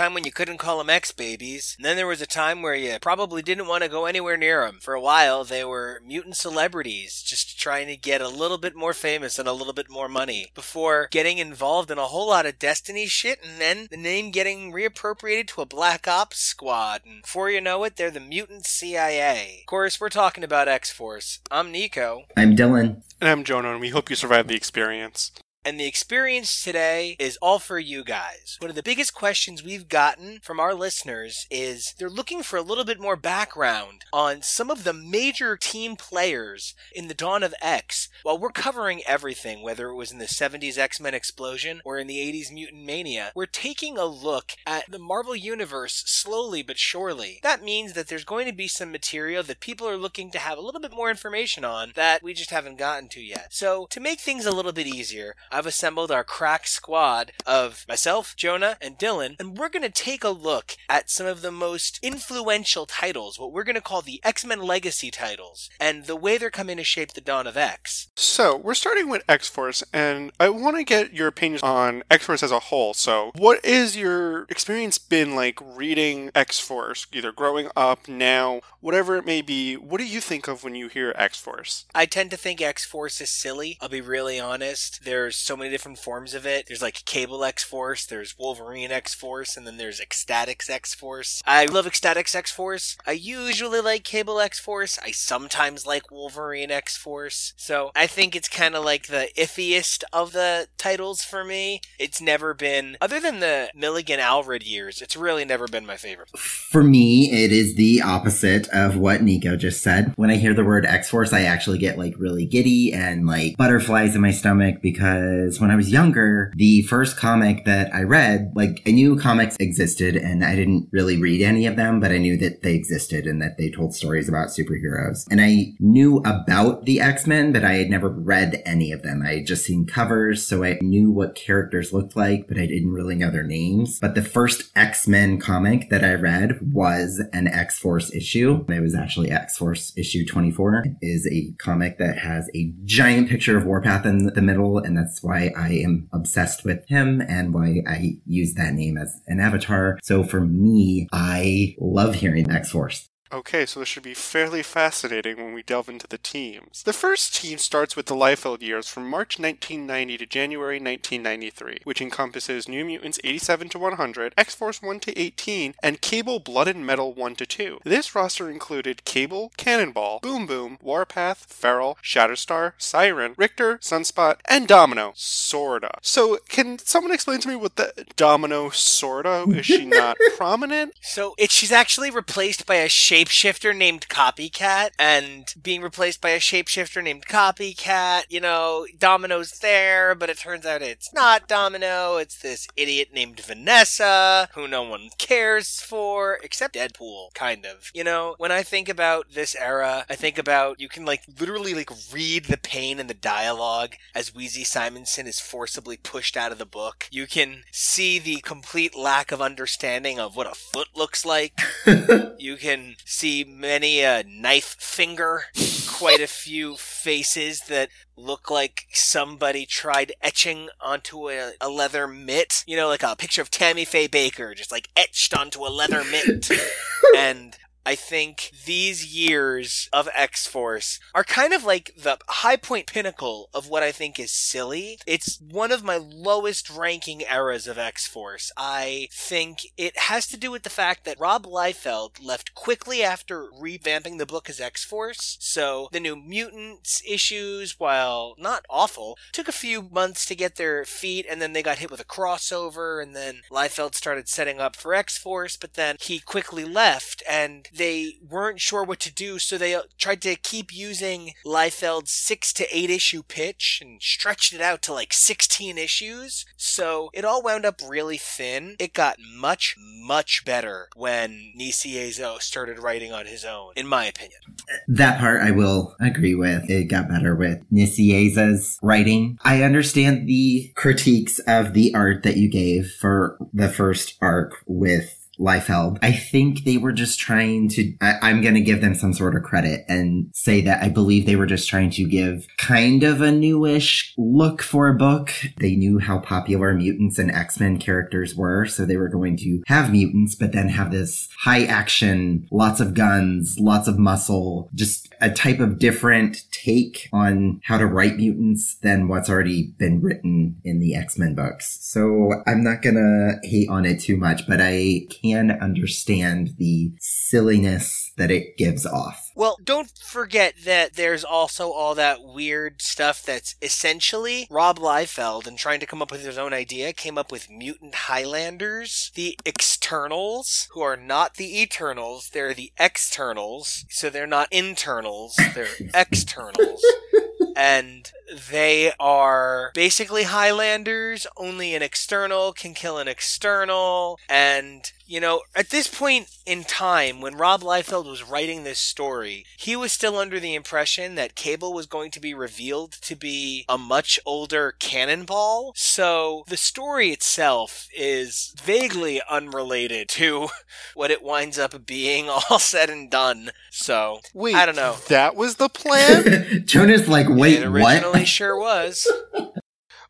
time when you couldn't call them X babies, and then there was a time where you probably didn't want to go anywhere near them. For a while, they were mutant celebrities, just trying to get a little bit more famous and a little bit more money before getting involved in a whole lot of Destiny shit, and then the name getting reappropriated to a Black Ops squad. And before you know it, they're the mutant CIA. Of course, we're talking about X Force. I'm Nico. I'm Dylan. And I'm Jonah, and we hope you survive the experience. And the experience today is all for you guys. One of the biggest questions we've gotten from our listeners is they're looking for a little bit more background on some of the major team players in the Dawn of X. While we're covering everything, whether it was in the 70s X Men explosion or in the 80s Mutant Mania, we're taking a look at the Marvel Universe slowly but surely. That means that there's going to be some material that people are looking to have a little bit more information on that we just haven't gotten to yet. So, to make things a little bit easier, I've assembled our crack squad of myself, Jonah, and Dylan, and we're going to take a look at some of the most influential titles, what we're going to call the X Men Legacy titles, and the way they're coming to shape the dawn of X. So, we're starting with X Force, and I want to get your opinions on X Force as a whole. So, what is your experience been like reading X Force, either growing up, now, whatever it may be? What do you think of when you hear X Force? I tend to think X Force is silly. I'll be really honest. There's so many different forms of it. There's like Cable X Force, there's Wolverine X Force, and then there's X-Statix X Force. I love X-Statix X Force. I usually like Cable X Force. I sometimes like Wolverine X Force. So I think it's kind of like the iffiest of the titles for me. It's never been, other than the Milligan Allred years, it's really never been my favorite. For me, it is the opposite of what Nico just said. When I hear the word X Force, I actually get like really giddy and like butterflies in my stomach because when I was younger, the first comic that I read, like I knew comics existed and I didn't really read any of them, but I knew that they existed and that they told stories about superheroes. And I knew about the X-Men, but I had never read any of them. I had just seen covers, so I knew what characters looked like, but I didn't really know their names. But the first X-Men comic that I read was an X-Force issue. It was actually X-Force issue 24. It is a comic that has a giant picture of Warpath in the middle, and that's why I am obsessed with him and why I use that name as an avatar. So for me, I love hearing X-Force. Okay, so this should be fairly fascinating when we delve into the teams. The first team starts with the Liefeld years from March 1990 to January 1993, which encompasses New Mutants 87 to 100, X Force 1 to 18, and Cable Blood and Metal 1 to 2. This roster included Cable, Cannonball, Boom Boom, Warpath, Feral, Shatterstar, Siren, Rictor, Sunspot, and Domino. Sorta. So, can someone explain to me what the Domino Sorta? Is she not prominent? So it, she's actually replaced by a shapeshifter named Copycat, and being replaced by a shapeshifter named Copycat. You know, Domino's there, but it turns out it's not Domino. It's this idiot named Vanessa, who no one cares for, except Deadpool, kind of. You know, when I think about this era, I think about you can like literally like read the pain in the dialogue as Weezie Simonson is forcibly pushed out of the book. You can see the complete lack of understanding of what a foot looks like. you can see many a knife finger, quite a few faces that look like somebody tried etching onto a, a leather mitt. You know, like a picture of Tammy Faye Bakker just like etched onto a leather mitt. and I think these years of X Force are kind of like the high point pinnacle of what I think is silly. It's one of my lowest ranking eras of X Force. I think it has to do with the fact that Rob Liefeld left quickly after revamping the book as X Force. So the New Mutants issues, while not awful, took a few months to get their feet, and then they got hit with a crossover, and then Liefeld started setting up for X Force, but then he quickly left, and they weren't sure what to do, so they uh, tried to keep using Liefeld's six to eight issue pitch and stretched it out to like 16 issues. So it all wound up really thin. It got much, much better when Nicieza started writing on his own, in my opinion. That part I will agree with. It got better with Nicieza's writing. I understand the critiques of the art that you gave for the first arc with Liefeld. I think they were just trying to, I, am going to give them some sort of credit and say that I believe they were just trying to give kind of a newish look for a book. They knew how popular mutants and X-Men characters were, so they were going to have mutants, but then have this high action, lots of guns, lots of muscle, just a type of different take on how to write mutants than what's already been written in the X-Men books. So I'm not gonna hate on it too much, but I can understand the silliness that it gives off. Well, don't forget that there's also all that weird stuff that's essentially Rob Liefeld and trying to come up with his own idea came up with mutant Highlanders, the externals, who are not the eternals, they're the externals, so they're not internals, they're externals. and they are basically Highlanders, only an external can kill an external, and you know, at this point in time, when Rob Liefeld was writing this story, he was still under the impression that Cable was going to be revealed to be a much older cannonball. So the story itself is vaguely unrelated to what it winds up being all said and done. So, wait, I don't know. That was the plan? Jonas, like, wait, it originally what? sure was.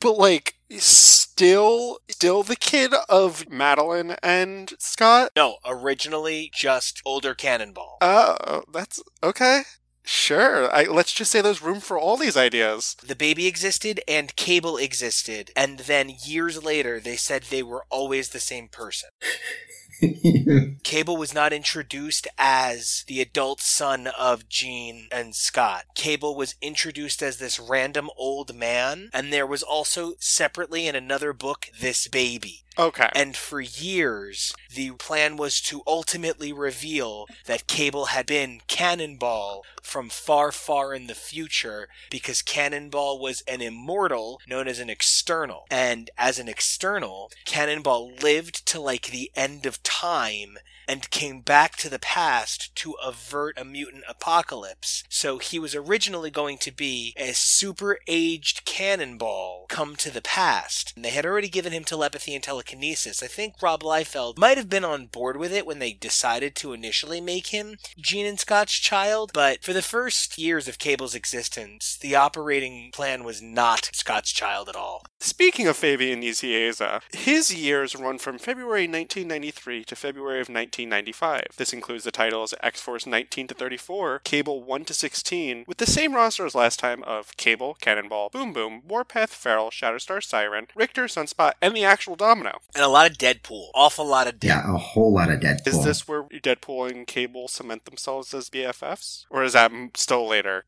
But like still still the kid of Madelyne and Scott? No, originally just older Cannonball. Oh, that's okay. Sure. I, let's just say there's room for all these ideas. The baby existed and Cable existed, and then years later they said they were always the same person. Cable was not introduced as the adult son of Jean and Scott. Cable was introduced as this random old man, and there was also separately in another book this baby. Okay. And for years, the plan was to ultimately reveal that Cable had been Cannonball from far, far in the future because Cannonball was an immortal known as an external. And as an external, Cannonball lived to like the end of time and came back to the past to avert a mutant apocalypse. So he was originally going to be a super aged cannonball come to the past. And they had already given him telepathy and telekinesis. I think Rob Liefeld might have been on board with it when they decided to initially make him Jean and Scott's child, but for the first years of Cable's existence, the operating plan was not Scott's child at all. Speaking of Fabian Nicieza, his years run from February 1993 to February of 1995. This includes the titles X Force 19 to 34, Cable 1 to 16, with the same roster as last time of Cable, Cannonball, Boom Boom, Warpath, Feral, Shatterstar Siren, Rictor, Sunspot, and the actual Domino. And a lot of Deadpool. Awful lot of Deadpool. Yeah, a whole lot of Deadpool. Is this where Deadpool and Cable cement themselves as BFFs? Or is that still later?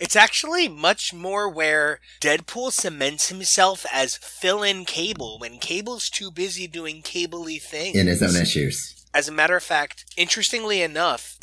It's actually much more where Deadpool cements himself as fill-in Cable when Cable's too busy doing cabley things. In his own issues. As a matter of fact, interestingly enough,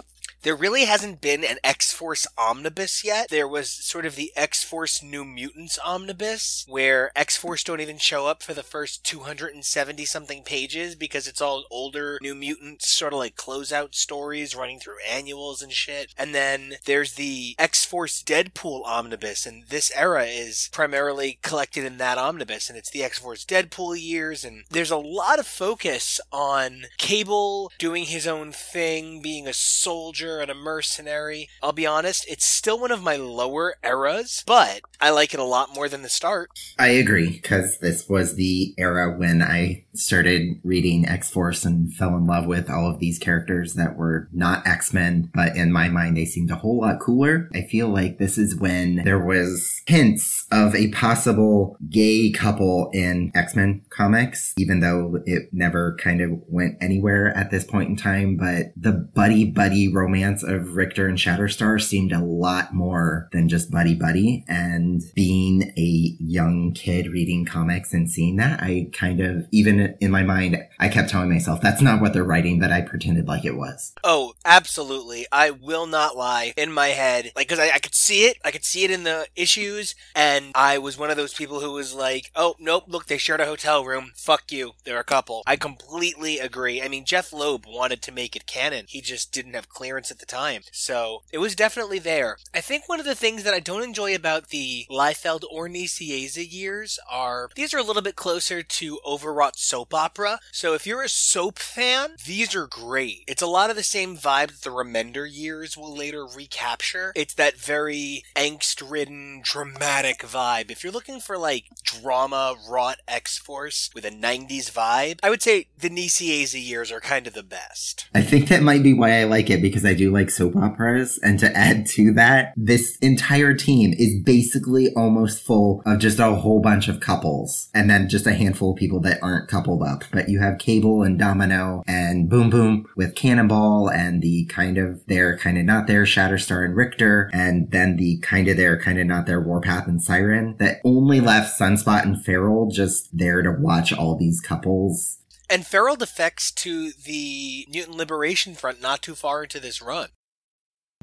there really hasn't been an X Force omnibus yet. There was sort of the X Force New Mutants omnibus, where X Force don't even show up for the first 270 something pages because it's all older New Mutants, sort of like closeout stories running through annuals and shit. And then there's the X Force Deadpool omnibus, and this era is primarily collected in that omnibus, and it's the X Force Deadpool years, and there's a lot of focus on Cable doing his own thing, being a soldier and a mercenary. I'll be honest, it's still one of my lower eras, but I like it a lot more than the start. I agree because this was the era when I started reading X Force and fell in love with all of these characters that were not X Men, but in my mind they seemed a whole lot cooler. I feel like this is when there was hints of a possible gay couple in X Men comics, even though it never kind of went anywhere at this point in time. But the buddy buddy romance of Rictor and Shatterstar seemed a lot more than just buddy buddy. And being a young kid reading comics and seeing that, I kind of, even in my mind, I kept telling myself that's not what they're writing, but I pretended like it was. Oh, absolutely. I will not lie in my head. Like, cause I, I could see it. I could see it in the issues. And I was one of those people who was like, oh, nope, look, they shared a hotel room. Fuck you. They're a couple. I completely agree. I mean, Jeph Loeb wanted to make it canon. He just didn't have clearance at the time. So it was definitely there. I think one of the things that I don't enjoy about the Liefeld or Nicieza years are these are a little bit closer to overwrought soap opera. So if you're a soap fan, these are great. It's a lot of the same vibe that the Remender years will later recapture. It's that very angst ridden, dramatic vibe. If you're looking for like drama wrought X Force with a 90s vibe, I would say the Nicieza years are kind of the best. I think that might be why I like it because I do like soap operas. And to add to that, this entire team is basically almost full of just a whole bunch of couples and then just a handful of people that aren't coupled up. But you have Cable and Domino and Boom Boom with Cannonball and the kind of there, kind of not there, Shatterstar and Rictor, and then the kind of there, kind of not there, Warpath and Siren that only left Sunspot and Feral just there to watch all these couples And Feral defects to the Mutant Liberation Front not too far into this run.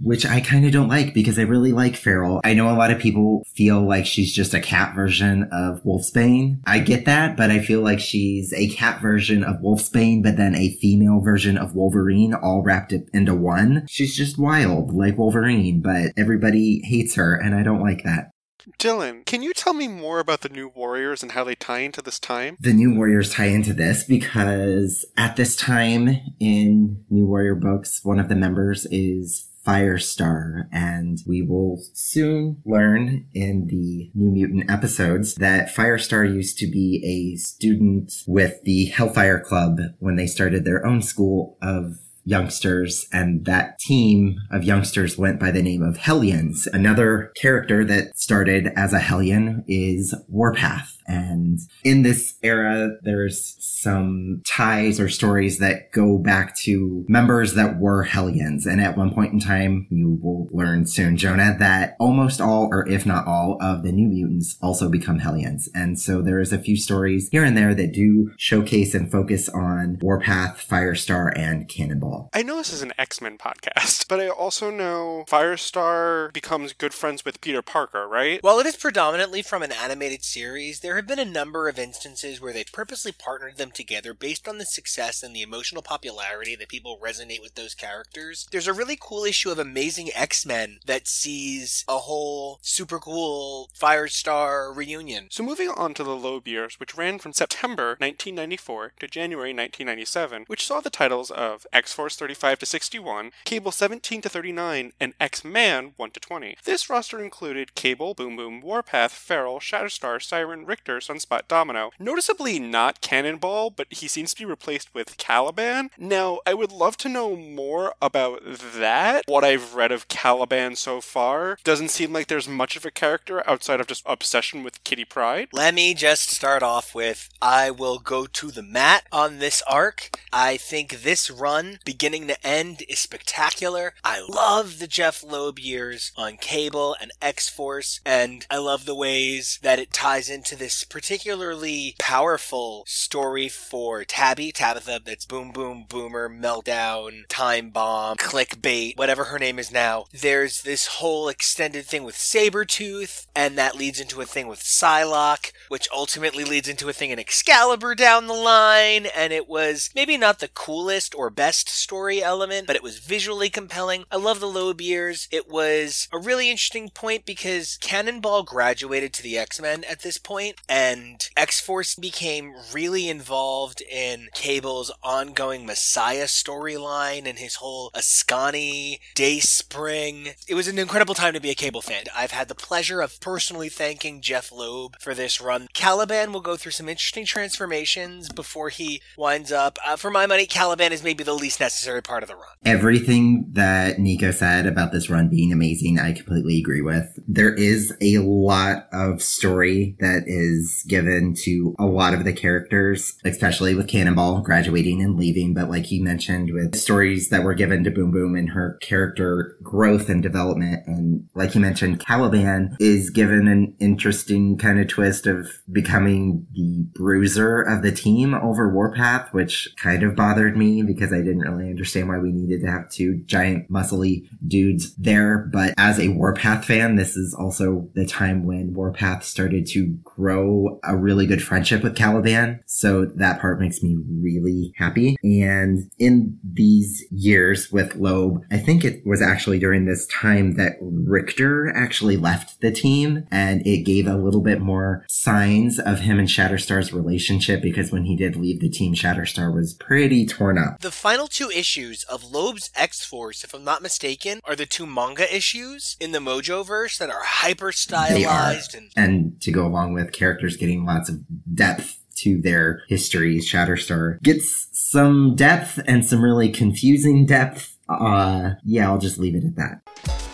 Which I kind of don't like because I really like Feral. I know a lot of people feel like she's just a cat version of Wolfsbane. I get that, but I feel like she's a cat version of Wolfsbane, but then a female version of Wolverine all wrapped up into one. She's just wild like Wolverine, but everybody hates her and I don't like that. Dylan, can you tell me more about the New Warriors and how they tie into this time? The New Warriors tie into this because at this time in New Warrior books, one of the members is Firestar, and we will soon learn in the New Mutant episodes that Firestar used to be a student with the Hellfire Club when they started their own school of youngsters, and that team of youngsters went by the name of Hellions. Another character that started as a Hellion is Warpath. And in this era, there's some ties or stories that go back to members that were Hellions. And at one point in time, you will learn soon, Jonah, that almost all, or if not all, of the New Mutants also become Hellions. And so there's a few stories here and there that do showcase and focus on Warpath, Firestar, and Cannonball. I know this is an X Men podcast, but I also know Firestar becomes good friends with Peter Parker, right? While it is predominantly from an animated series, there have been a number of instances where they've purposely partnered them together based on the success and the emotional popularity that people resonate with those characters. There's a really cool issue of Amazing X-Men that sees a whole super cool Firestar reunion. So moving on to the Loeb years, which ran from September 1994 to January 1997, which saw the titles of X-Force 35 to 61, Cable 17 to 39, and X-Man 1 to 20. This roster included Cable, Boom Boom, Warpath, Feral, Shatterstar, Siren, Rictor, Sunspot, Domino. Noticeably not Cannonball, but he seems to be replaced with Caliban. Now, I would love to know more about that. What I've read of Caliban so far doesn't seem like there's much of a character outside of just obsession with Kitty Pryde. Let me just start off with I will go to the mat on this arc. I think this run, beginning to end, is spectacular. I love the Jeph Loeb years on Cable and X Force, and I love the ways that it ties into this particularly powerful story for Tabby, Tabitha, that's Boom Boom Boomer, Meltdown, Time Bomb, Clickbait, whatever her name is now. There's this whole extended thing with Sabretooth, and that leads into a thing with Psylocke, which ultimately leads into a thing in Excalibur down the line, and it was maybe not the coolest or best story element, but it was visually compelling. I love the Loeb years. It was a really interesting point because Cannonball graduated to the X-Men at this point, and X Force became really involved in Cable's ongoing Messiah storyline and his whole Ascani Day Spring. It was an incredible time to be a Cable fan. I've had the pleasure of personally thanking Jeph Loeb for this run. Caliban will go through some interesting transformations before he winds up. Uh, for my money, Caliban is maybe the least necessary part of the run. Everything that Nico said about this run being amazing, I completely agree with. There is a lot of story that is given to a lot of the characters, especially with Cannonball graduating and leaving. But like you mentioned, with stories that were given to Boom Boom and her character growth and development. And like you mentioned, Caliban is given an interesting kind of twist of becoming the bruiser of the team over Warpath, which kind of bothered me because I didn't really understand why we needed to have two giant muscly dudes there. But as a Warpath fan, this is also the time when Warpath started to grow a really good friendship with Caliban. So that part makes me really happy. And in these years with Loeb, I think it was actually during this time that Rictor actually left the team and it gave a little bit more signs of him and Shatterstar's relationship because when he did leave the team, Shatterstar was pretty torn up. The final two issues of Loeb's X Force, if I'm not mistaken, are the two manga issues in the Mojoverse that are hyper stylized and and to go along with characters getting lots of depth to their histories. Shatterstar gets some depth and some really confusing depth. Uh, yeah, I'll just leave it at that.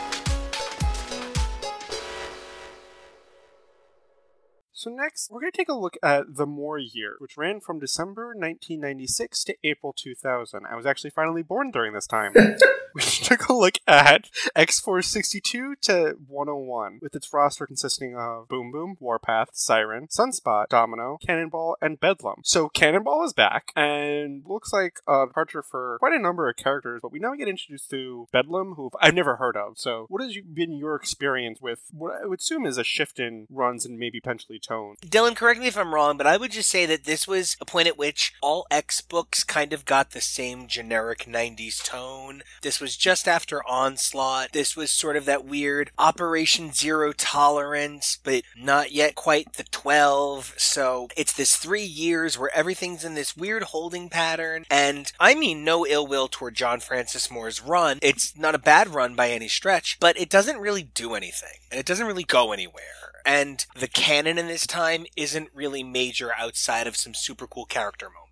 So next, we're going to take a look at The Moore Year, which ran from December 1996 to April 2000. I was actually finally born during this time. we took a look at X-Force 62 to 101, with its roster consisting of Boom Boom, Warpath, Siren, Sunspot, Domino, Cannonball, and Bedlam. So Cannonball is back, and looks like a departure for quite a number of characters, but we now get introduced to Bedlam, who I've never heard of. So what has been your experience with what I would assume is a shift in runs and maybe potentially tone? Dylan, correct me if I'm wrong, but I would just say that this was a point at which all X books kind of got the same generic 90s tone. This was just after Onslaught. This was sort of that weird Operation Zero Tolerance, but not yet quite the 12. So it's this three years where everything's in this weird holding pattern. And I mean no ill will toward John Francis Moore's run. It's not a bad run by any stretch, but it doesn't really do anything. And it doesn't really go anywhere and the canon in this time isn't really major outside of some super cool character moments.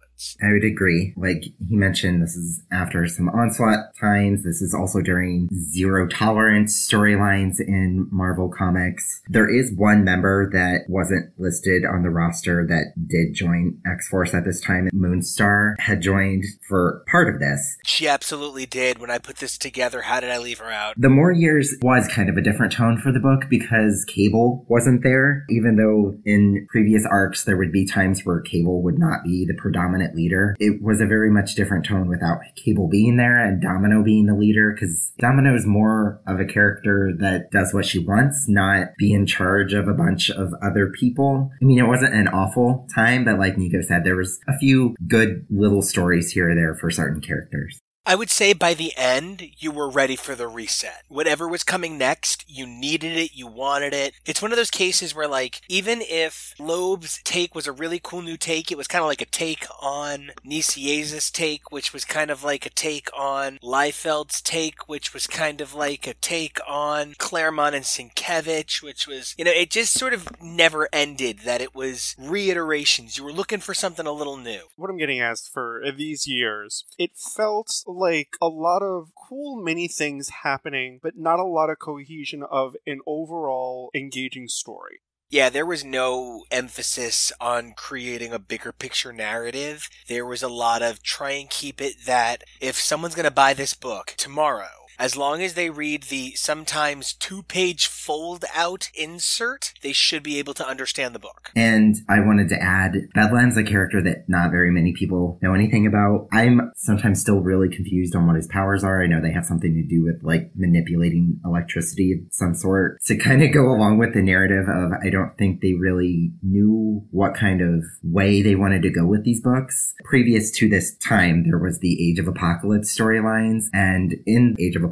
I would agree. Like he mentioned, this is after some onslaught times. This is also during zero tolerance storylines in Marvel Comics. There is one member that wasn't listed on the roster that did join X Force at this time. Moonstar had joined for part of this. She absolutely did. When I put this together, how did I leave her out? The Moore Years was kind of a different tone for the book because Cable wasn't there, even though in previous arcs there would be times where Cable would not be the predominant leader. It was a very much different tone without Cable being there and Domino being the leader because Domino is more of a character that does what she wants, not be in charge of a bunch of other people. I mean, it wasn't an awful time, but like Nico said, there was a few good little stories here or there for certain characters. I would say by the end, you were ready for the reset. Whatever was coming next, you needed it, you wanted it. It's one of those cases where, like, even if Loeb's take was a really cool new take, it was kind of like a take on Nicieza's take, which was kind of like a take on Liefeld's take, which was kind of like a take on Claremont and Sienkiewicz, which was, you know, it just sort of never ended that it was reiterations. You were looking for something a little new. What I'm getting asked for these years, it felt like a lot of cool mini things happening, but not a lot of cohesion of an overall engaging story. Yeah, there was no emphasis on creating a bigger picture narrative. There was a lot of try and keep it that if someone's going to buy this book tomorrow, as long as they read the sometimes two page fold out insert, they should be able to understand the book. And I wanted to add Bedlam's a character that not very many people know anything about. I'm sometimes still really confused on what his powers are. I know they have something to do with like manipulating electricity of some sort to kind of go along with the narrative of I don't think they really knew what kind of way they wanted to go with these books. Previous to this time, there was the Age of Apocalypse storylines, and in Age of Apocalypse,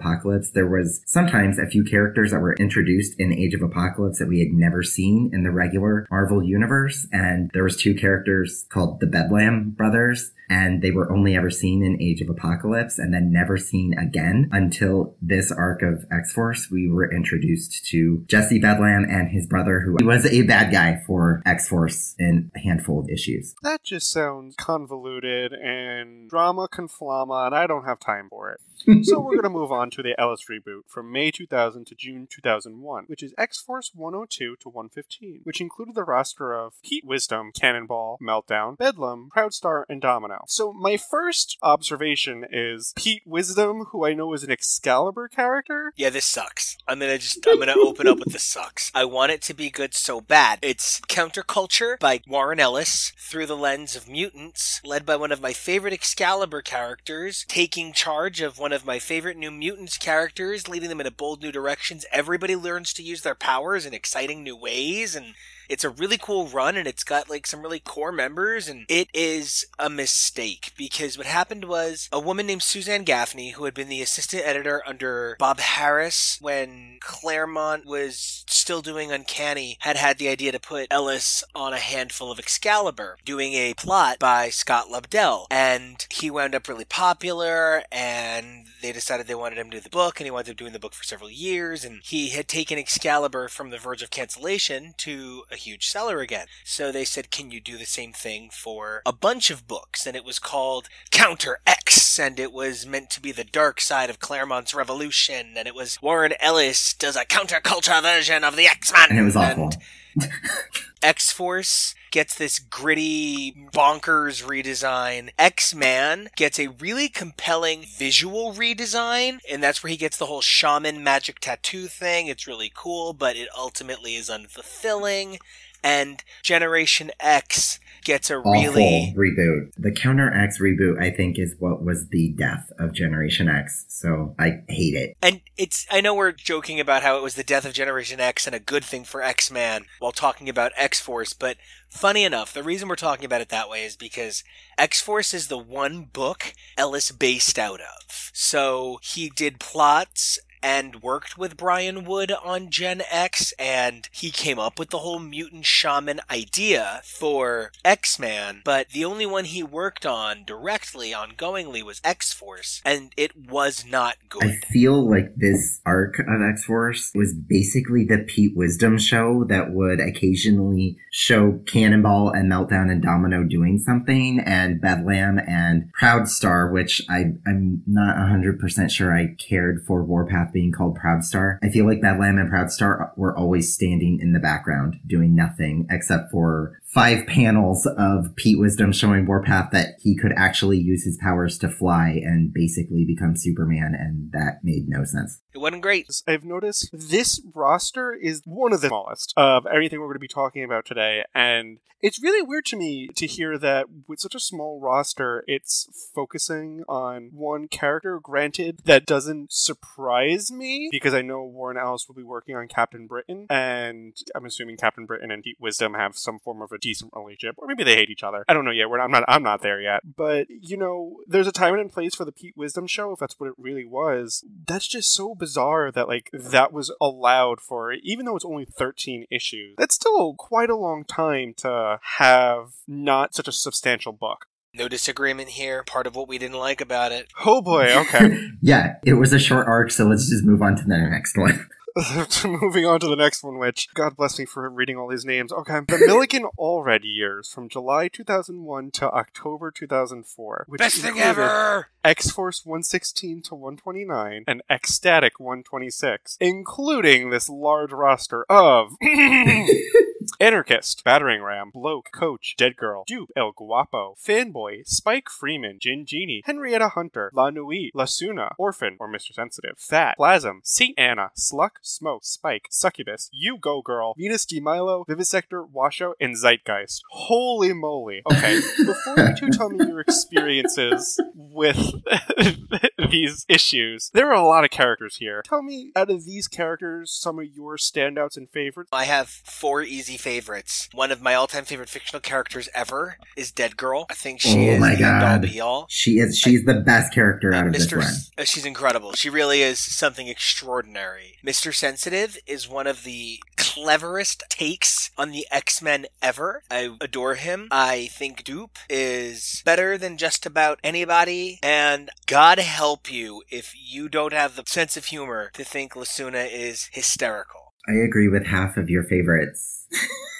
there was sometimes a few characters that were introduced in Age of Apocalypse that we had never seen in the regular Marvel universe. And there was two characters called the Bedlam brothers and they were only ever seen in Age of Apocalypse and then never seen again until this arc of X-Force. We were introduced to Jesse Bedlam and his brother who was a bad guy for X-Force in a handful of issues. That just sounds convoluted and drama conflama, and I don't have time for it. so we're going to move on to the Ellis reboot from May 2000 to June 2001, which is X-Force 102 to 115, which included the roster of Pete Wisdom, Cannonball, Meltdown, Bedlam, Proudstar, and Domino. So my first observation is Pete Wisdom, who I know is an Excalibur character. Yeah, this sucks. I'm gonna just I'm gonna open up with this sucks. I want it to be good so bad. It's Counterculture by Warren Ellis through the lens of mutants, led by one of my favorite Excalibur characters, taking charge of one of my favorite New Mutants characters, leading them in a bold new directions. Everybody learns to use their powers in exciting new ways and it's a really cool run and it's got like some really core members and it is a mistake because what happened was a woman named Suzanne Gaffney who had been the assistant editor under Bob Harras when Claremont was still doing Uncanny had had the idea to put Ellis on a handful of Excalibur doing a plot by Scott Lobdell. And he wound up really popular and they decided they wanted him to do the book and he wound up doing the book for several years. And he had taken Excalibur from the verge of cancellation to a huge seller again. So they said, Can you do the same thing for a bunch of books? And it was called Counter X, and it was meant to be the dark side of Claremont's revolution, and it was Warren Ellis does a counterculture version of the X Men. And it was awful. X Force gets this gritty, bonkers redesign. X Man gets a really compelling visual redesign, and that's where he gets the whole shaman magic tattoo thing. It's really cool, but it ultimately is unfulfilling. And Generation X gets a Awful really reboot. The Counter X reboot, I think, is what was the death of Generation X. So I hate it. And it's, I know we're joking about how it was the death of Generation X and a good thing for X Man while talking about X Force, but funny enough, the reason we're talking about it that way is because X Force is the one book Ellis based out of. So he did plots and worked with Brian Wood on Gen X, and he came up with the whole mutant shaman idea for X Man, but the only one he worked on directly, ongoingly, was X Force, and it was not good. I feel like this arc of X Force was basically the Pete Wisdom show that would occasionally show Cannonball and Meltdown and Domino doing something, and Bedlam and Proudstar, which I, I'm not 100% sure I cared for Warpath being called Proud Star. I feel like Bedlam and Proud Star were always standing in the background doing nothing except for five panels of Pete Wisdom showing Warpath that he could actually use his powers to fly and basically become Superman, and that made no sense. It wasn't great. I've noticed this roster is one of the smallest of everything we're going to be talking about today, and it's really weird to me to hear that with such a small roster, it's focusing on one character. Granted, that doesn't surprise me because I know Warren Ellis will be working on Captain Britain, and I'm assuming Captain Britain and Pete Wisdom have some form of a decent relationship, or maybe they hate each other. I don't know yet. We're I'm not. I'm not there yet. But you know, there's a time and place for the Pete Wisdom show, if that's what it really was. That's just so bizarre that like that was allowed for, even though it's only 13 issues. That's still quite a long time to have not such a substantial book. No disagreement here. Part of what we didn't like about it. Oh boy. Okay. yeah, it was a short arc, so let's just move on to the next one. Moving on to the next one, which God bless me for reading all these names. Okay, the Milligan Allred years from July 2001 to October 2004. Which Best thing ever! X Force 116 to 129 and Ecstatic 126, including this large roster of Anarchist, Battering Ram, Bloke, Coach, Dead Girl, Doop, El Guapo, Fanboy, Spike Freeman, Gin Genie, Henrietta Hunter, La Nuit, Lacuna, Orphan or Mr. Sensitive, Phat, Plasm, Saint Anna, Sluck, Smoke, Spike, Succubus, U-Go Girl, Venus de Milo, Vivisector, Washout, and Zeitgeist. Holy moly. Okay, before you two tell me your experiences with these issues, there are a lot of characters here. Tell me, out of these characters, some of your standouts and favorites. I have four easy favorites. One of my all-time favorite fictional characters ever is Dead Girl. I think she Oh is my the all God. be all. She is. She's the best character out of this Mr. run. S- uh, she's incredible. She really is something extraordinary. Mr. Sensitive is one of the cleverest takes on the X-Men ever. I adore him. I think Doop is better than just about anybody. And God help you if you don't have the sense of humor to think Lacuna is hysterical. I agree with half of your favorites.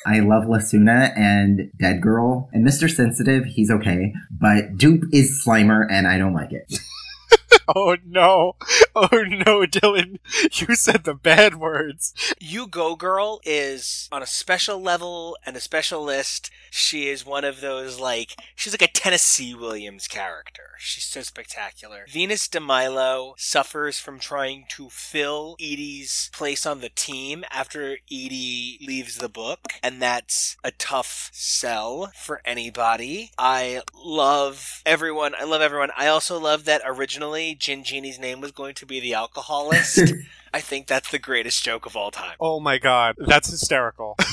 I love Lacuna and Dead Girl and Mr. Sensitive. He's okay, but Doop is Slimer, and I don't like it. Oh no. Oh no, Dylan. You said the bad words. U-Go Girl is on a special level and a special list. She is one of those, like, she's like a Tennessee Williams character. She's so spectacular. Venus de Milo suffers from trying to fill Edie's place on the team after Edie leaves the book, and that's a tough sell for anybody. I love everyone. I love everyone. I also love that originally Gin Genie's name was going to be the alcoholist. I think that's the greatest joke of all time. Oh my god. That's hysterical.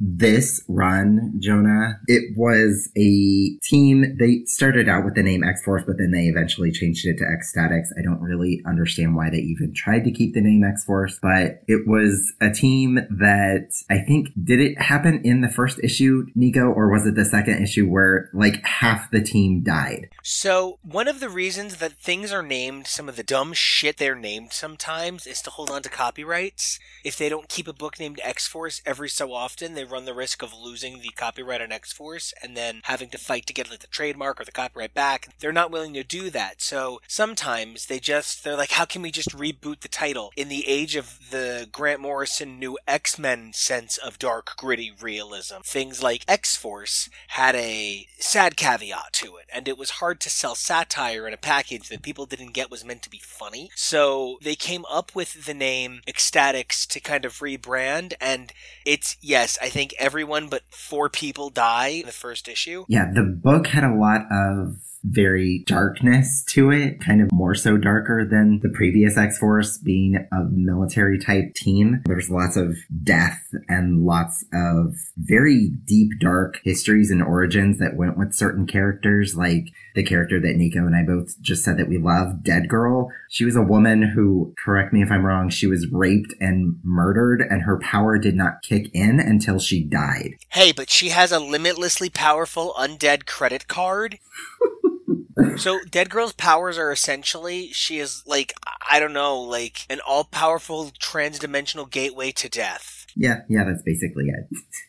this run, Jonah, it was a team. They started out with the name X Force, but then they eventually changed it to X-Statix. I don't really understand why they even tried to keep the name X Force, but it was a team that I think did it happen in the first issue, Nico, or was it the second issue where like half the team died? So, one of the reasons that things are named some of the dumb shit they're named sometimes is to hold on to copyrights. If they don't keep a book named X Force every so often, they run the risk of losing the copyright on X Force and then having to fight to get like the trademark or the copyright back. They're not willing to do that. So, sometimes they just they're like how can we just reboot the title in the age of the Grant Morrison new X-Men sense of dark gritty realism. Things like X-Force had a sad caveat to it and it was hard to sell satire in a package that people didn't get was meant to be funny. So they came up with the name X-Statix to kind of rebrand and it's yes, I think everyone but four people die in the first issue. Yeah, the book had a lot of very darkness to it, kind of more so darker than the previous X Force being a military type team. There's lots of death and lots of very deep, dark histories and origins that went with certain characters, like the character that Nico and I both just said that we love, Dead Girl. She was a woman who, correct me if I'm wrong, she was raped and murdered, and her power did not kick in until she died. Hey, but she has a limitlessly powerful undead credit card. So Dead Girl's powers are essentially she is like I don't know, like an all-powerful trans-dimensional gateway to death. Yeah, yeah, that's basically it.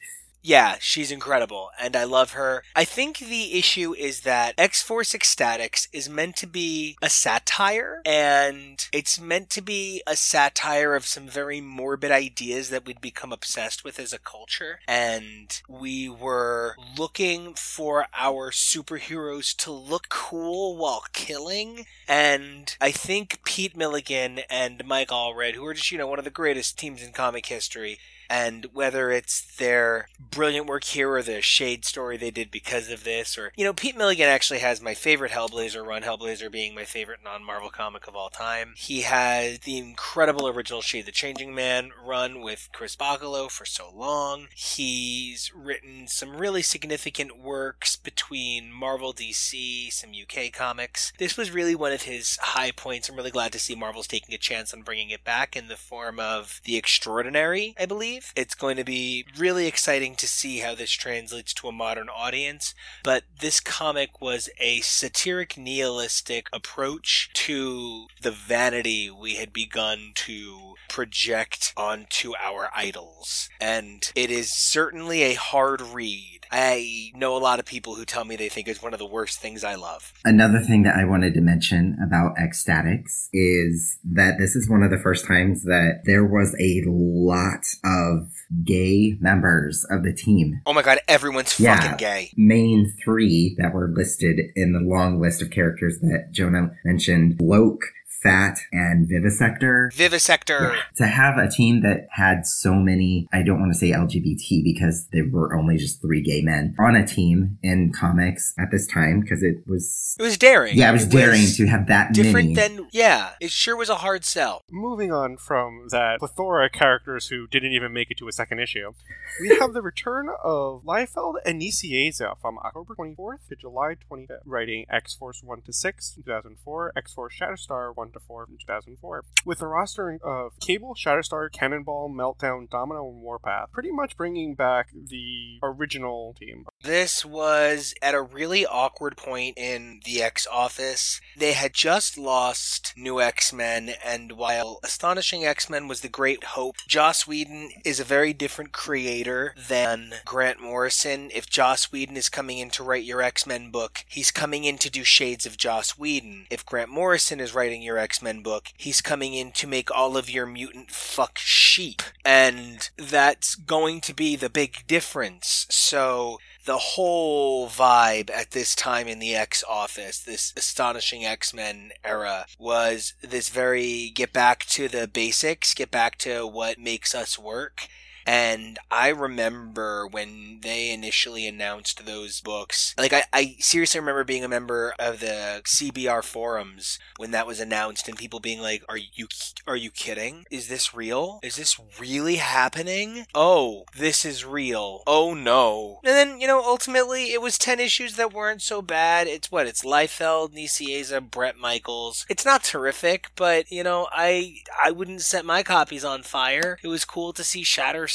Yeah, she's incredible, and I love her. I think the issue is that X Force X-Statix is meant to be a satire, and it's meant to be a satire of some very morbid ideas that we'd become obsessed with as a culture. And we were looking for our superheroes to look cool while killing. And I think Pete Milligan and Mike Allred, who are just, you know, one of the greatest teams in comic history, and whether it's their brilliant work here or the shade story they did because of this or you know pete milligan actually has my favorite hellblazer run hellblazer being my favorite non-marvel comic of all time. He has the incredible original shade the changing man run with chris bachalo for so long. He's written some really significant works between marvel dc some uk comics. This was really one of his high points. I'm really glad to see marvel's taking a chance on bringing it back in the form of the extraordinary i believe it's going to be really exciting to see how this translates to a modern audience. But this comic was a satiric, nihilistic approach to the vanity we had begun to project onto our idols. And it is certainly a hard read. I know a lot of people who tell me they think it's one of the worst things I love. Another thing that I wanted to mention about X-Statix is that this is one of the first times that there was a lot of gay members of the team. Oh my god, everyone's Yeah. fucking gay. Main three that were listed in the long list of characters that Jonah mentioned Bloke, Phat and Vivisector. Vivisector. Yeah. To have a team that had so many, I don't want to say LGBT because there were only just three gay men on a team in comics at this time because it was. It was daring. Yeah, it was daring to have that different many. than yeah. It sure was a hard sell. Moving on from that plethora of characters who didn't even make it to a second issue, we have the return of Liefeld and Nicieza from October 24th to July 25th, writing X Force 1 to 6 2004, X Force Shatterstar 1 to 4 in 2004, with a roster of Cable, Shatterstar, Cannonball, Meltdown, Domino, and Warpath, pretty much bringing back the original team. This was at a really awkward point in the X office. They had just lost New X Men, and while Astonishing X Men was the great hope, Joss Whedon is a very different creator than Grant Morrison. If Joss Whedon is coming in to write your X Men book, he's coming in to do shades of Joss Whedon. If Grant Morrison is writing your X Men book, he's coming in to make all of your mutant fuck sheep. And that's going to be the big difference. So the whole vibe at this time in the X office, this astonishing X Men era, was this very get back to the basics, get back to what makes us work. And I remember when they initially announced those books, like I, I seriously remember being a member of the CBR forums when that was announced and people being like, are you, are you kidding? Is this real? Is this really happening? Oh, this is real. Oh no. And then, you know, ultimately it was 10 issues that weren't so bad. It's what? It's Liefeld, Nicieza, Brett Michaels. It's not terrific, but you know, I, I wouldn't set my copies on fire. It was cool to see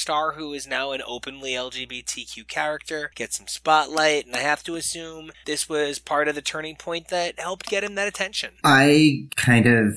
Shatterstar, who is now an openly LGBTQ character, get some spotlight, and I have to assume this was part of the turning point that helped get him that attention. I kind of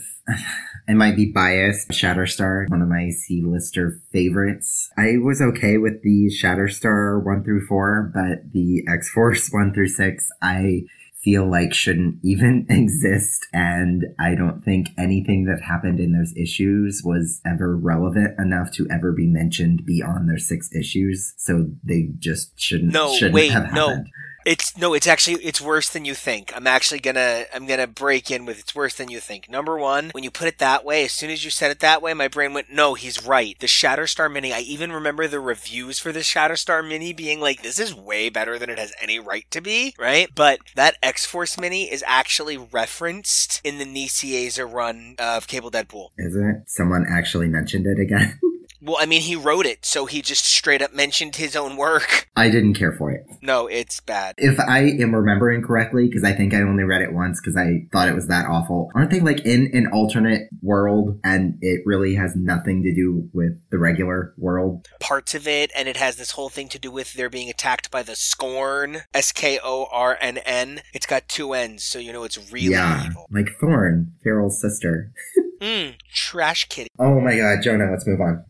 I might be biased. Shatterstar, one of my C-lister favorites. I was okay with the Shatterstar 1 through 4, but the X-Force 1 through 6, I feel like shouldn't even exist. And I don't think anything that happened in those issues was ever relevant enough to ever be mentioned beyond their six issues. So they just shouldn't, no, shouldn't wait, have no. It's no, it's actually it's worse than you think. I'm actually gonna I'm gonna break in with it's worse than you think. Number one, when you put it that way, as soon as you said it that way, my brain went, no, he's right. The Shatterstar Mini. I even remember the reviews for the Shatterstar Mini being like, this is way better than it has any right to be, right? But that X Force Mini is actually referenced in the Nicieza run of Cable Deadpool. Is it? Someone actually mentioned it again. Well, I mean, he wrote it, so he just straight up mentioned his own work. I didn't care for it. No, it's bad. If I am remembering correctly, because I think I only read it once because I thought it was that awful, aren't they like in an alternate world and it really has nothing to do with the regular world? Parts of it, and it has this whole thing to do with they're being attacked by the Skornn, S K O R N N. It's got two N's, so you know it's really yeah, evil. like Thornn, Feral's sister. Mmm, trash kitty. Oh my god, Jonah, let's move on.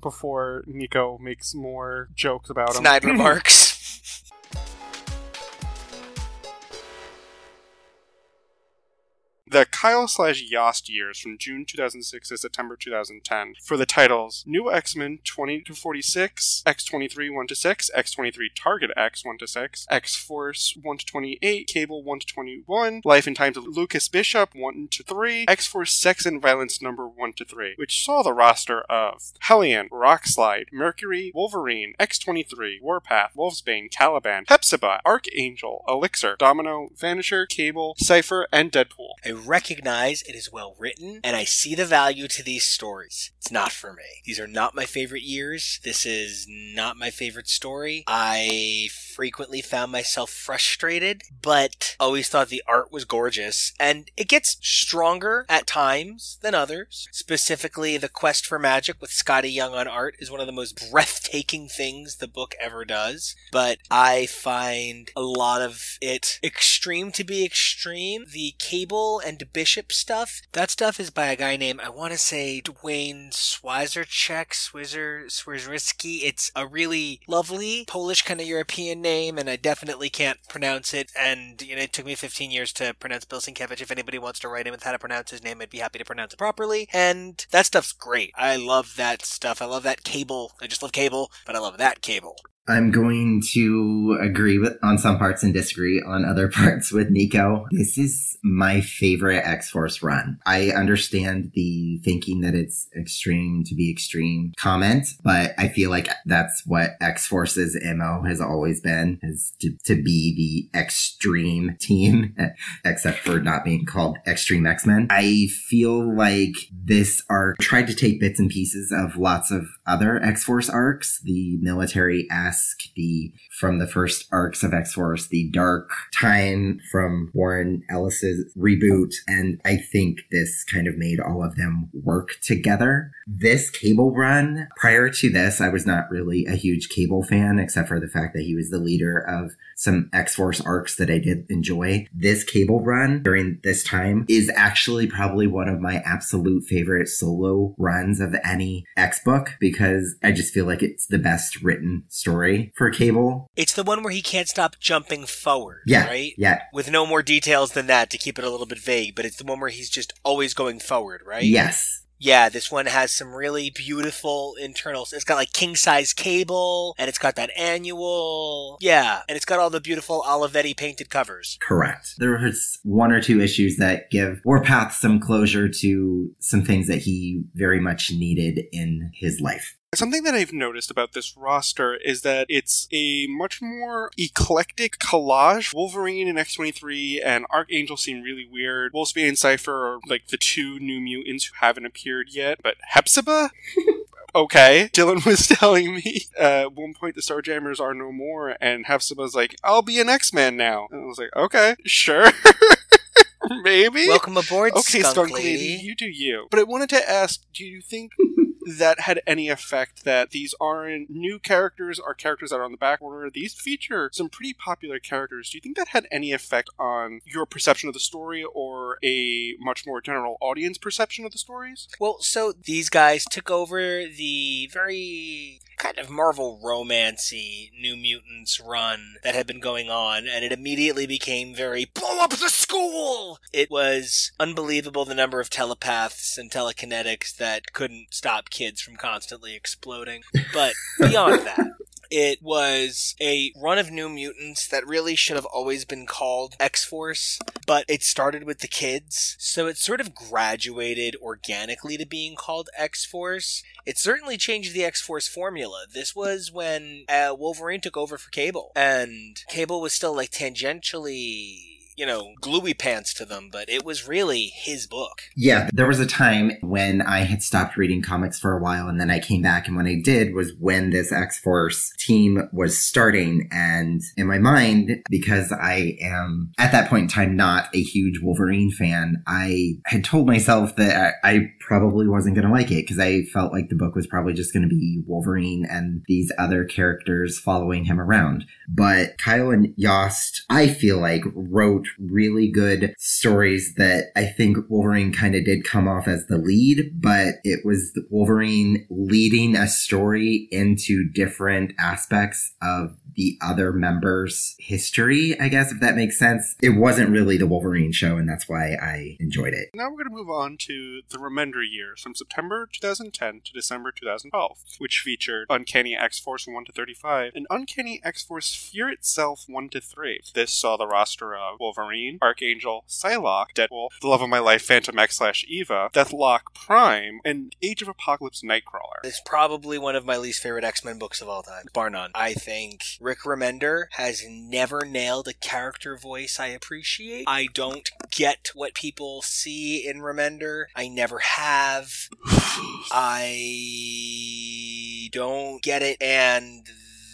Before Nico makes more jokes about him. Snide remarks. the Kyle slash Yost years from June 2006 to September 2010 for the titles New X Men 20 to 46, X23 1 to 6, X23 Target X 1 to 6, X Force 1 to 28, Cable 1 to 21, Life and Times of Lucas Bishop 1 to 3, X Force Sex and Violence number 1 to 3, which saw the roster of Hellion, Rockslide, Mercury, Wolverine, X23, Warpath, Wolfsbane, Caliban, Hepzibah, Archangel, Elixir, Domino, Vanisher, Cable, Cypher, and Deadpool. I recognize it is well written, and I see the value to these stories. It's not for me. These are not my favorite years. This is not my favorite story. I frequently found myself frustrated, but always thought the art was gorgeous, and it gets stronger at times than others. Specifically, the quest for magic with Skottie Young on art is one of the most breathtaking things the book ever does. But I find a lot of it extreme to be extreme. The cable and bishop stuff, that stuff is by a guy named, I want to say, Duane Swazerczek, Swizzer, Swizrisky. It's a really lovely Polish kind of European name, and I definitely can't pronounce it. And, you know, it took me 15 years to pronounce Bill. If anybody wants to write him with how to pronounce his name, I'd be happy to pronounce it properly. And that stuff's great. I love that stuff. I love that cable. I just love cable, but I love that cable. I'm going to agree with on some parts and disagree on other parts with Nico. This is my favorite X Force run. I understand the thinking that it's extreme to be extreme comment, but I feel like that's what X Force's MO has always been, is to, to be the extreme team, except for not being called Extreme X-Men. I feel like this arc tried to take bits and pieces of lots of other X Force arcs, the military esque, the from the first arcs of X Force, the dark time from Warren Ellis's reboot, and I think this kind of made all of them work together. This cable run, prior to this, I was not really a huge cable fan, except for the fact that he was the leader of some X Force arcs that I did enjoy. This cable run during this time is actually probably one of my absolute favorite solo runs of any X book because I just feel like it's the best written story for cable. It's the one where he can't stop jumping forward, Yeah. right? Yeah. With no more details than that to keep it a little bit vague, but it's the one where he's just always going forward, right? Yes. Yeah, this one has some really beautiful internals. It's got like king size cable, and it's got that annual. Yeah, and it's got all the beautiful Olivetti painted covers. Correct. There was one or two issues that give Warpath some closure to some things that he very much needed in his life. Something that I've noticed about this roster is that it's a much more eclectic collage. Wolverine and X23 and Archangel seem really weird. Wolfsbane and Cypher are like the two new mutants who haven't appeared yet. But Hepzibah? okay. Dylan was telling me uh, at one point the Starjammers are no more, and Hepzibah's like, I'll be an X-Man now. And I was like, okay, sure. Maybe. Welcome aboard, Okay, skunk, Skunk lady. Lady, you do you. But I wanted to ask, do you think that had any effect that these aren't new characters are characters that are on the back order? These feature some pretty popular characters. Do you think that had any effect on your perception of the story or a much more general audience perception of the stories? Well, so these guys took over the very kind of Marvel romancy New Mutants run that had been going on, and it immediately became very blow up the school! It was unbelievable the number of telepaths and telekinetics that couldn't stop kids from constantly exploding. But beyond that, it was a run of New Mutants that really should have always been called X Force, but it started with the kids, so it sort of graduated organically to being called X Force. It certainly changed the X Force formula. This was when uh, Wolverine took over for Cable, and Cable was still like tangentially. You know, gluey pants to them, but it was really his book. Yeah, there was a time when I had stopped reading comics for a while and then I came back and when I did was when this X-Force team was starting and in my mind, because I am at that point in time not a huge Wolverine fan, I had told myself that I, I probably wasn't going to like it because I felt like the book was probably just going to be Wolverine and these other characters following him around. But Kyle and Yost, I feel like wrote really good stories that I think Wolverine kind of did come off as the lead, but it was Wolverine leading a story into different aspects of the other members' history, I guess, if that makes sense. It wasn't really the Wolverine show, and that's why I enjoyed it. Now we're going to move on to the Remender years from September 2010 to December 2012, which featured Uncanny X-Force 1 to 35 and Uncanny X-Force Fear Itself 1 to 3. This saw the roster of Wolverine, Archangel, Psylocke, Deadpool, The Love of My Life, Fantomex slash Eva, Deathlok Prime, and Age of Apocalypse Nightcrawler. It's probably one of my least favorite X Men books of all time, bar none. I think Rick Remender has never nailed a character voice I appreciate. I don't get what people see in Remender. I never have. I don't get it, and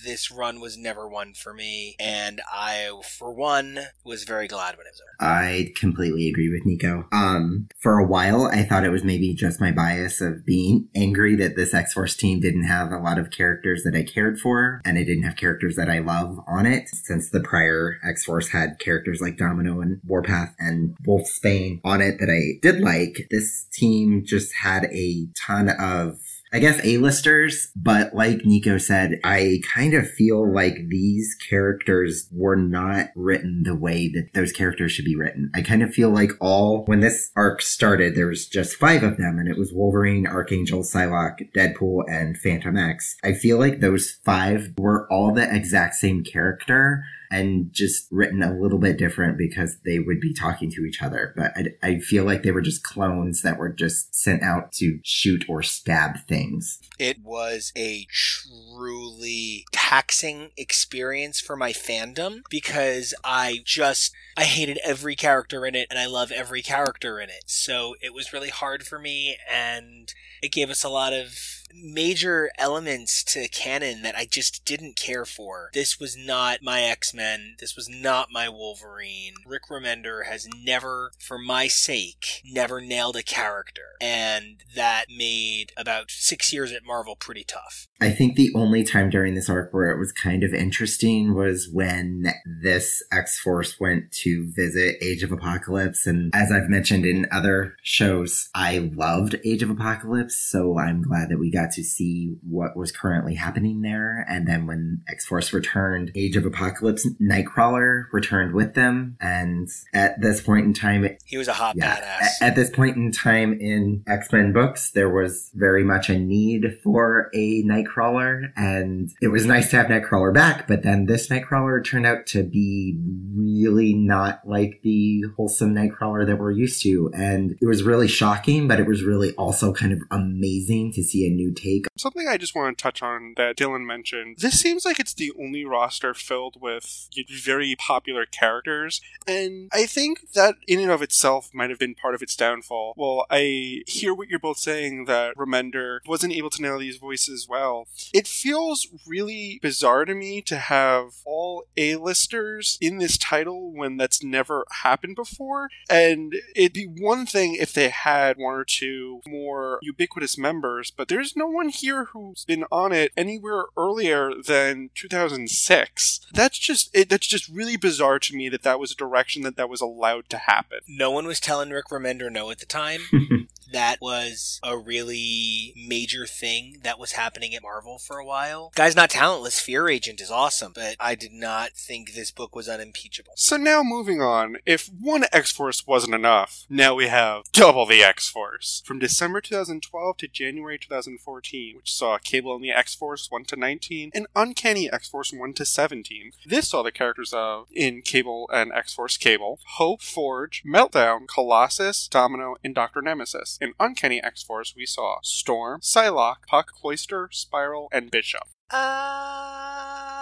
this run was never one for me. And I, for one, was very glad when it was over. I completely agree with Nico. Um, for a while, I thought it was maybe just my bias of being angry that this X Force team didn't have a lot of characters that I cared for, and it didn't have characters that I love on it. Since the prior X Force had characters like Domino and Warpath and Wolfsbane on it that I did like, this team just had a ton of I guess A-listers, but like Nico said, I kind of feel like these characters were not written the way that those characters should be written. I kind of feel like all, when this arc started, there was just five of them and it was Wolverine, Archangel, Psylocke, Deadpool, and Fantomex. I feel like those five were all the exact same character and just written a little bit different because they would be talking to each other. But I, I, feel like they were just clones that were just sent out to shoot or stab things. It was a truly taxing experience for my fandom because I just I hated every character in it and I love every character in it. So it was really hard for me and it gave us a lot of major elements to canon that I just didn't care for. This was not my X Men. This was not my Wolverine. Rick Remender has never, for my sake, never nailed a character. And that made about six years at Marvel pretty tough. I think the only time during this arc where it was kind of interesting was when this X Force went to visit Age of Apocalypse. And as I've mentioned in other shows, I loved Age of Apocalypse. So I'm glad that we got to see what was currently happening there. And then when X Force returned, Age of Apocalypse, Nightcrawler returned with them. And at this point in time, he was a hot yeah, badass. At, at this point in time in X Men books, there was very much a need for a Nightcrawler. And it was nice to have Nightcrawler back. But then this Nightcrawler turned out to be really not like the wholesome Nightcrawler that we're used to. And it was really shocking, but it was really also kind of amazing to see a new take. Something I just want to touch on that Dylan mentioned. This seems like it's the only roster filled with very popular characters, and I think that in and of itself might have been part of its downfall. Well, I hear what you're both saying that Remender wasn't able to nail these voices well. It feels really bizarre to me to have all A-listers in this title when that's never happened before, and it'd be one thing if they had one or two more ubiquitous members, but there's no one here who's been on it anywhere earlier than 2006. That's just it, that's just really bizarre to me that that was a direction that that was allowed to happen. No one was telling Rick Remender no at the time. that was a really major thing that was happening at Marvel for a while. Guy's not talentless. Fear Agent is awesome, but I did not think this book was unimpeachable. So now moving on, if one X Force wasn't enough, now we have double the X Force. From December 2012 to January 2014, which saw Cable and the X Force 1 to 19 and Uncanny X Force 1 to 17. This saw the characters of in Cable and X Force Cable, Hope, Forge, Meltdown, Colossus, Domino, and Dr. Nemesis. In Uncanny X Force, we saw Storm, Psylocke, Puck, Cluster, Spiral, and Bishop. Uh,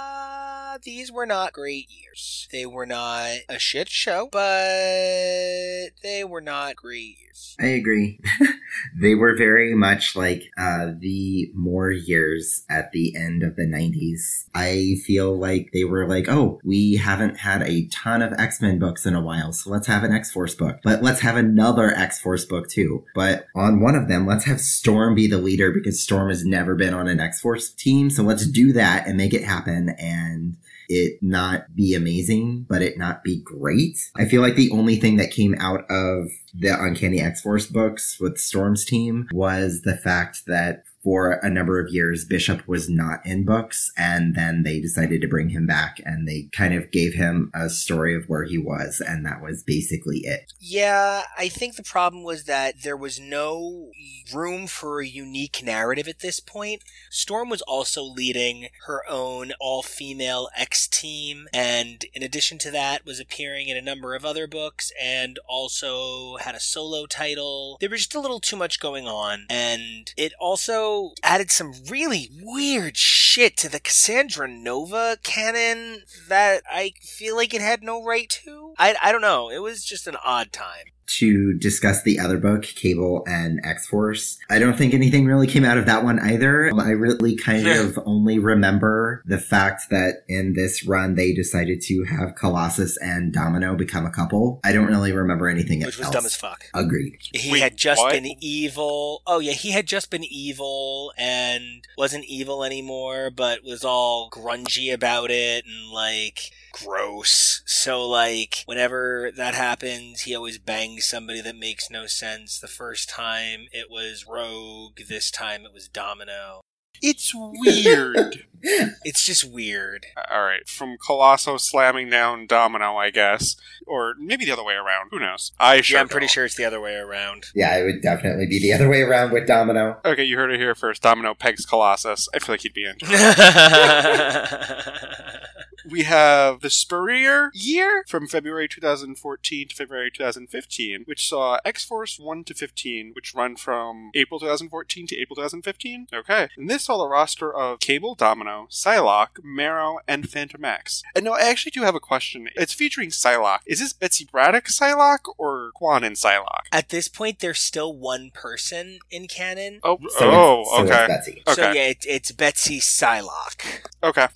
these were not great years. They were not a shit show, but they were not great years. I agree. they were very much like uh, the Moore years at the end of the 90s. I feel like they were like, oh, we haven't had a ton of X Men books in a while, so let's have an X Force book. But let's have another X Force book too. But on one of them, let's have Storm be the leader because Storm has never been on an X Force team. So let's do that and make it happen. And it not be amazing, but it not be great. I feel like the only thing that came out of the Uncanny X Force books with Storm's team was the fact that for a number of years, Bishop was not in books, and then they decided to bring him back, and they kind of gave him a story of where he was, and that was basically it. Yeah, I think the problem was that there was no room for a unique narrative at this point. Storm was also leading her own all-female X team, and in addition to that, was appearing in a number of other books, and also had a solo title. There was just a little too much going on, and it also added some really weird shit to the Cassandra Nova canon that I feel like it had no right to. I, I don't know. It was just an odd time to discuss the other book, Cable and X Force. I don't think anything really came out of that one either. Um, I really kind of only remember the fact that in this run they decided to have Colossus and Domino become a couple. I don't really remember anything else. Which was dumb as fuck. Agreed. He Wait, had just what? been evil. Oh yeah, he had just been evil and wasn't evil anymore, but was all grungy about it and like gross. So, like, whenever that happens, he always bangs somebody that makes no sense. The first time it was Rogue, this time it was Domino. It's weird. It's just weird. All right, from Colosso slamming down Domino, I guess, or maybe the other way around. Who knows? I sure yeah, I'm pretty don't. sure it's the other way around. Yeah, it would definitely be the other way around with Domino. Okay, you heard it here first. Domino pegs Colossus. I feel like he'd be in. we have the Spurrier year from February 2014 to February 2015, which saw X Force 1 to 15, which run from April 2014 to April 2015. Okay. And this saw the roster of Cable, Domino, Psylocke, Marrow, and Fantomex. And no, I actually do have a question. It's featuring Psylocke. Is this Betsy Braddock Psylocke or Kwannon Psylocke? At this point, there's still one person in canon. Oh, So oh, it's, so it's okay. So Okay. yeah, it, it's Betsy Psylocke. Okay.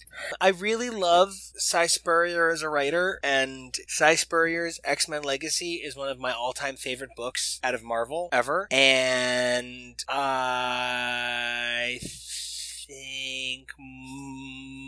I really love Si Spurrier as a writer, and Si Spurrier's X Men Legacy is one of my all time favorite books out of Marvel ever. And I think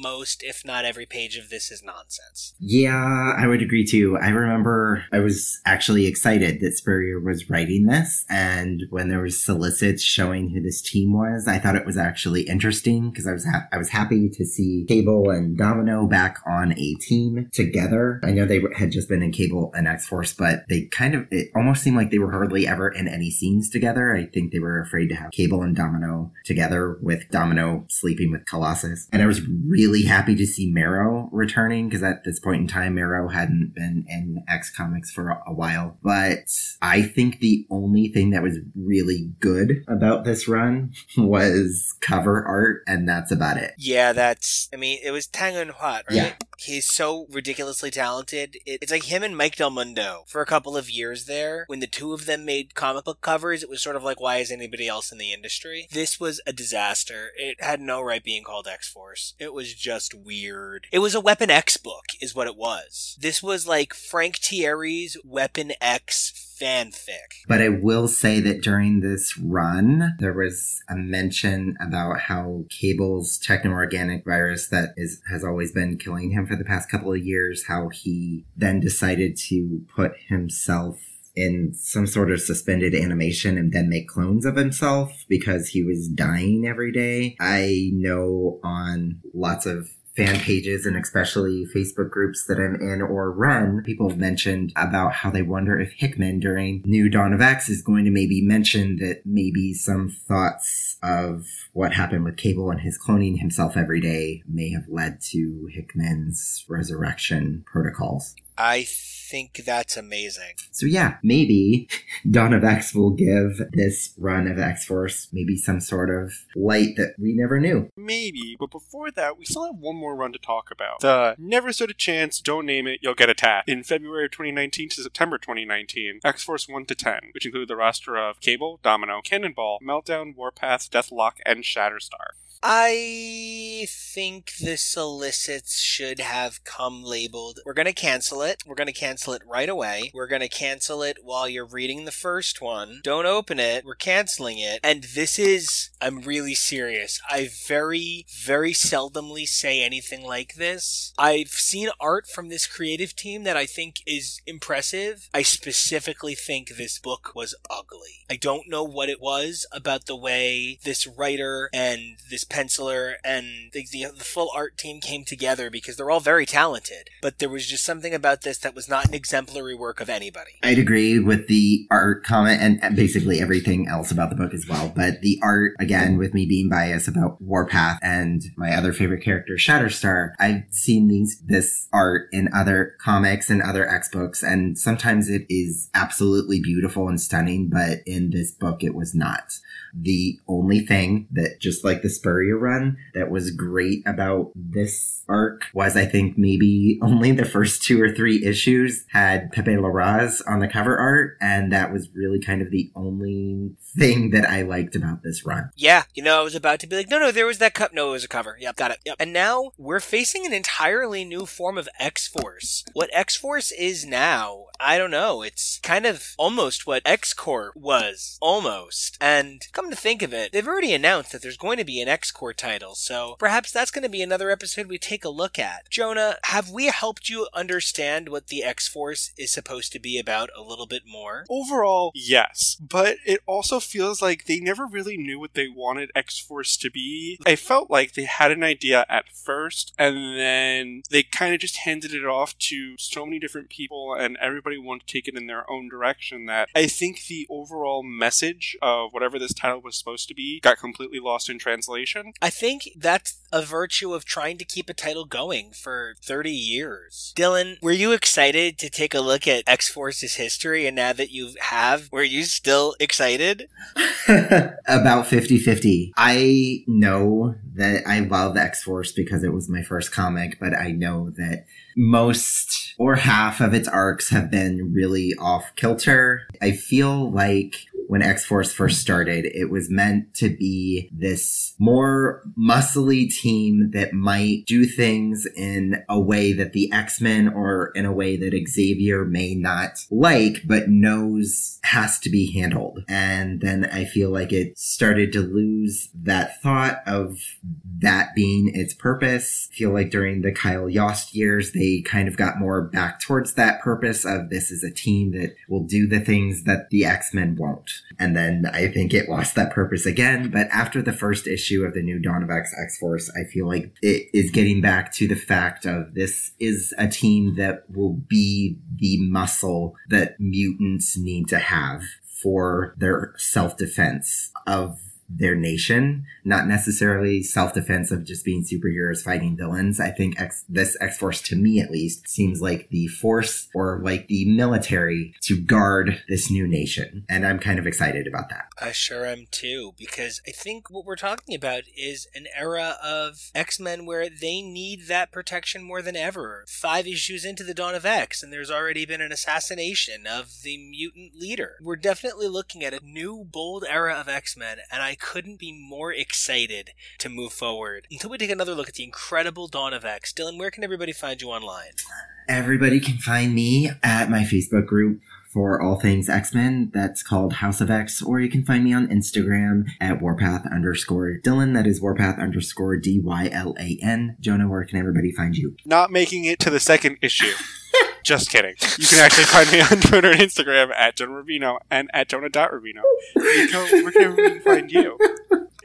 most, if not every page of this is nonsense. Yeah, I would agree too. I remember I was actually excited that Spurrier was writing this, and when there was solicits showing who this team was, I thought it was actually interesting because I was ha- I was happy to see Cable and Domino back on a team together. I know they had just been in Cable and X Force, but they kind of it almost seemed like they were hardly ever in any scenes together. I think they were afraid to have Cable and Domino together with Domino sleeping with Colossus, and I was really happy to see Marrow returning because at this point in time, Marrow hadn't been in X Comics for a, while. But I think the only thing that was really good about this run was cover art, and that's about it. Yeah, that's. I mean, it was Tan Eng Huat, right? Yeah. He's so ridiculously talented. It's like him and Mike Del Mundo for a couple of years there. When the two of them made comic book covers, it was sort of like, why is anybody else in the industry? This was a disaster. It had no right being called X Force. It was just weird. It was a Weapon X book, is what it was. This was like Frank Tieri's Weapon X fanfic. But I will say that during this run, there was a mention about how Cable's techno-organic virus that is has always been killing him for the past couple of years, how he then decided to put himself in some sort of suspended animation and then make clones of himself because he was dying every day. I know on lots of fan pages and especially Facebook groups that I'm in or run, people have mentioned about how they wonder if Hickman during New Dawn of X is going to maybe mention that maybe some thoughts of what happened with Cable and his cloning himself every day may have led to Hickman's resurrection protocols. I think that's amazing. So yeah, maybe Dawn of X will give this run of X Force maybe some sort of light that we never knew. Maybe, but before that, we still have one more run to talk about. The Never Stood a Chance, Don't Name It, You'll Get Attacked. In February of 2019 to September 2019, X Force 1 to 10, which include the roster of Cable, Domino, Cannonball, Meltdown, Warpath, Deathlok, and Shatterstar. I think the solicits should have come labeled. We're going to cancel it. We're going to cancel it right away. We're going to cancel it while you're reading the first one. Don't open it. We're canceling it. And this is, I'm really serious. I very, very seldomly say anything like this. I've seen art from this creative team that I think is impressive. I specifically think this book was ugly. I don't know what it was about the way this writer and this penciler and the, the, the full art team came together because they're all very talented. But there was just something about this that was not an exemplary work of anybody. I'd agree with the art comment and and basically everything else about the book as well. But the art, again, with me being biased about Warpath and my other favorite character, Shatterstar, I've seen these this art in other comics and other X books, and sometimes it is absolutely beautiful and stunning, but in this book it was not. The only thing that, just like the Spurrier run, that was great about this arc was I think maybe only the first two or three issues had Pepe Larraz on the cover art, and that was really kind of the only thing that I liked about this run. Yeah, you know, I was about to be like, no, no, there was that cup. No, it was a cover. Yep, got it. Yep. And now we're facing an entirely new form of X Force. What X Force is now, I don't know. It's kind of almost what X Corp was. Almost. And come to think of it, they've already announced that there's going to be an X Corps title. So perhaps that's going to be another episode we take a look at. Jonah, have we helped you understand what the X Force is supposed to be about a little bit more? Overall, yes. But it also feels like they never really knew what they wanted X Force to be. I felt like they had an idea at first, and then they kind of just handed it off to so many different people, and everybody wanted to take it in their own direction that I think the overall message of whatever this title was supposed to be got completely lost in translation. I think that's a virtue of trying to keep a title going for 30 years. Dylan, were you excited to take a look at X Force's history? And now that you have, were you still excited? About 50 50. I know that I love X Force because it was my first comic, but I know that most or half of its arcs have been really off kilter. I feel like when X Force first started, it was meant to be this more muscly team that might do things in a way that the X Men or in a way that Xavier may not like, but knows has to be handled. And then I feel like it started to lose that thought of that being its purpose. I feel like during the Kyle Yost years, they kind of got more back towards that purpose of this is a team that will do the things that the X Men won't. And then I think it lost that purpose again. But after the first issue of the new Dawn of X X Force, I feel like it is getting back to the fact of this is a team that will be the muscle that mutants need to have for their self defense of their nation, not necessarily self-defense of just being superheroes fighting villains. I think X, this X-Force, to me at least, seems like the force or like the military to guard this new nation. And I'm kind of excited about that. I sure am too, because I think what we're talking about is an era of X-Men where they need that protection more than ever. Five issues into the Dawn of X, and there's already been an assassination of the mutant leader. We're definitely looking at a new, bold era of X-Men, and I couldn't be more excited to move forward until we take another look at the incredible Dawn of X. Dylan, where can everybody find you online? Everybody can find me at my Facebook group for all things X-Men. That's called House of X, or you can find me on Instagram at Warpath underscore Dylan. That is Warpath underscore D-Y-L-A-N. Jonah, where can everybody find you? Not making it to the second issue. Just kidding. You can actually find me on Twitter and Instagram at Jonah Rubino and at Jonah.Rubino. Nico, where can everyone find you?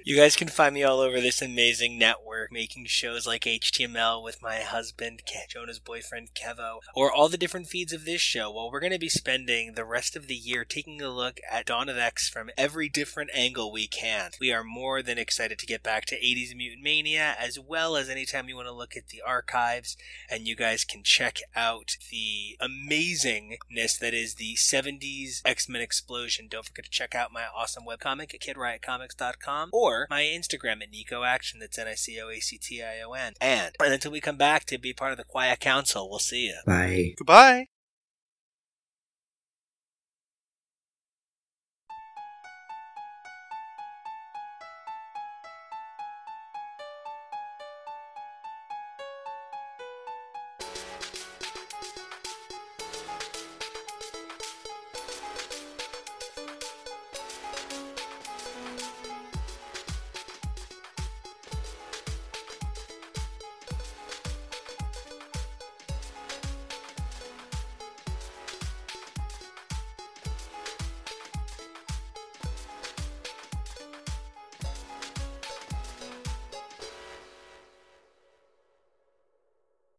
You guys can find me all over this amazing network, making shows like HTML with my husband, Jonah's boyfriend, Kevo, or all the different feeds of this show. Well, we're going to be spending the rest of the year taking a look at Dawn of X from every different angle we can. We are more than excited to get back to 80s Mutant Mania, as well as anytime you want to look at the archives, and you guys can check out the amazingness that is the 70s X-Men explosion. Don't forget to check out my awesome webcomic at kidriotcomics.com or my Instagram at Nico Action. That's N I C O A C T I O N. And until we come back to be part of the Quiet Council, we'll see you. Bye. Goodbye.